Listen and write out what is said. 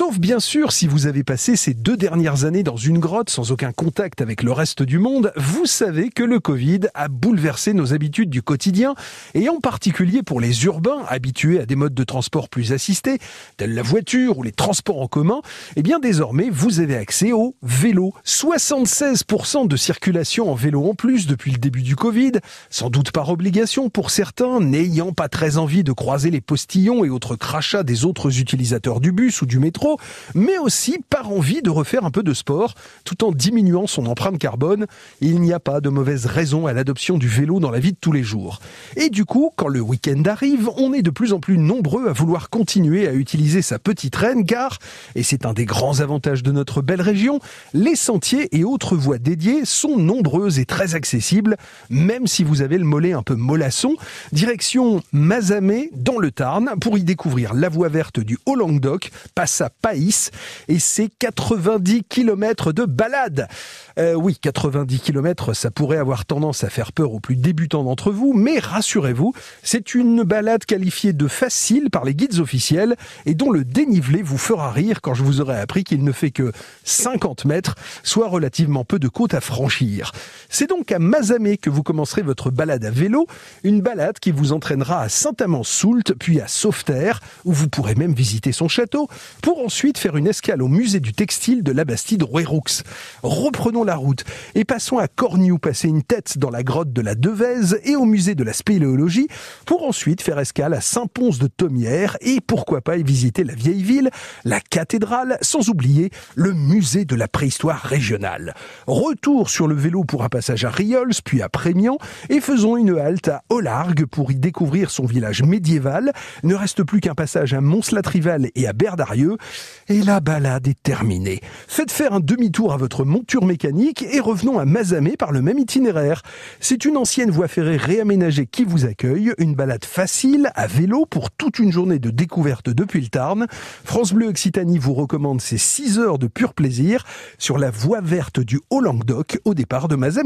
Sauf bien sûr si vous avez passé ces deux dernières années dans une grotte sans aucun contact avec le reste du monde, vous savez que le Covid a bouleversé nos habitudes du quotidien et en particulier pour les urbains habitués à des modes de transport plus assistés, tels la voiture ou les transports en commun, eh bien désormais vous avez accès au vélo. 76% de circulation en vélo en plus depuis le début du Covid, sans doute par obligation pour certains, n'ayant pas très envie de croiser les postillons et autres crachats des autres utilisateurs du bus ou du métro, mais aussi par envie de refaire un peu de sport tout en diminuant son empreinte carbone. Il n'y a pas de mauvaise raison à l'adoption du vélo dans la vie de tous les jours. Et du coup, quand le week-end arrive, on est de plus en plus nombreux à vouloir continuer à utiliser sa petite reine car, et c'est un des grands avantages de notre belle région, les sentiers et autres voies dédiées sont nombreuses et très accessibles, même si vous avez le mollet un peu mollasson. Direction Mazamet, dans le Tarn, pour y découvrir la voie verte du Haut-Languedoc, passe à Païs, et c'est 90 km de balade. Euh, oui, 90 km, ça pourrait avoir tendance à faire peur aux plus débutants d'entre vous, mais rassurez-vous, c'est une balade qualifiée de facile par les guides officiels et dont le dénivelé vous fera rire quand je vous aurai appris qu'il ne fait que 50 mètres, soit relativement peu de côte à franchir. C'est donc à Mazamet que vous commencerez votre balade à vélo, une balade qui vous entraînera à Saint-Amand-Soult, puis à Sauveterre, où vous pourrez même visiter son château, pour ensuite faire une escale au musée du textile de la Bastide Rouerroux. Reprenons la route et passons à Corniou, passer une tête dans la grotte de la Devèze et au musée de la spéléologie, pour ensuite faire escale à Saint-Pons de Thomière et pourquoi pas y visiter la vieille ville, la cathédrale, sans oublier le musée de la préhistoire régionale. Retour sur le vélo pour un passage à Riols, puis à Prémian, et faisons une halte à Olargues pour y découvrir son village médiéval. Ne reste plus qu'un passage à Mons-la-Trival et à Berdarieux, et la balade est terminée. Faites faire un demi-tour à votre monture mécanique et revenons à Mazamet par le même itinéraire. C'est une ancienne voie ferrée réaménagée qui vous accueille, une balade facile à vélo pour toute une journée de découverte depuis le Tarn. France Bleu Occitanie vous recommande ces 6 heures de pur plaisir sur la voie verte du Haut-Languedoc au départ de Mazamet.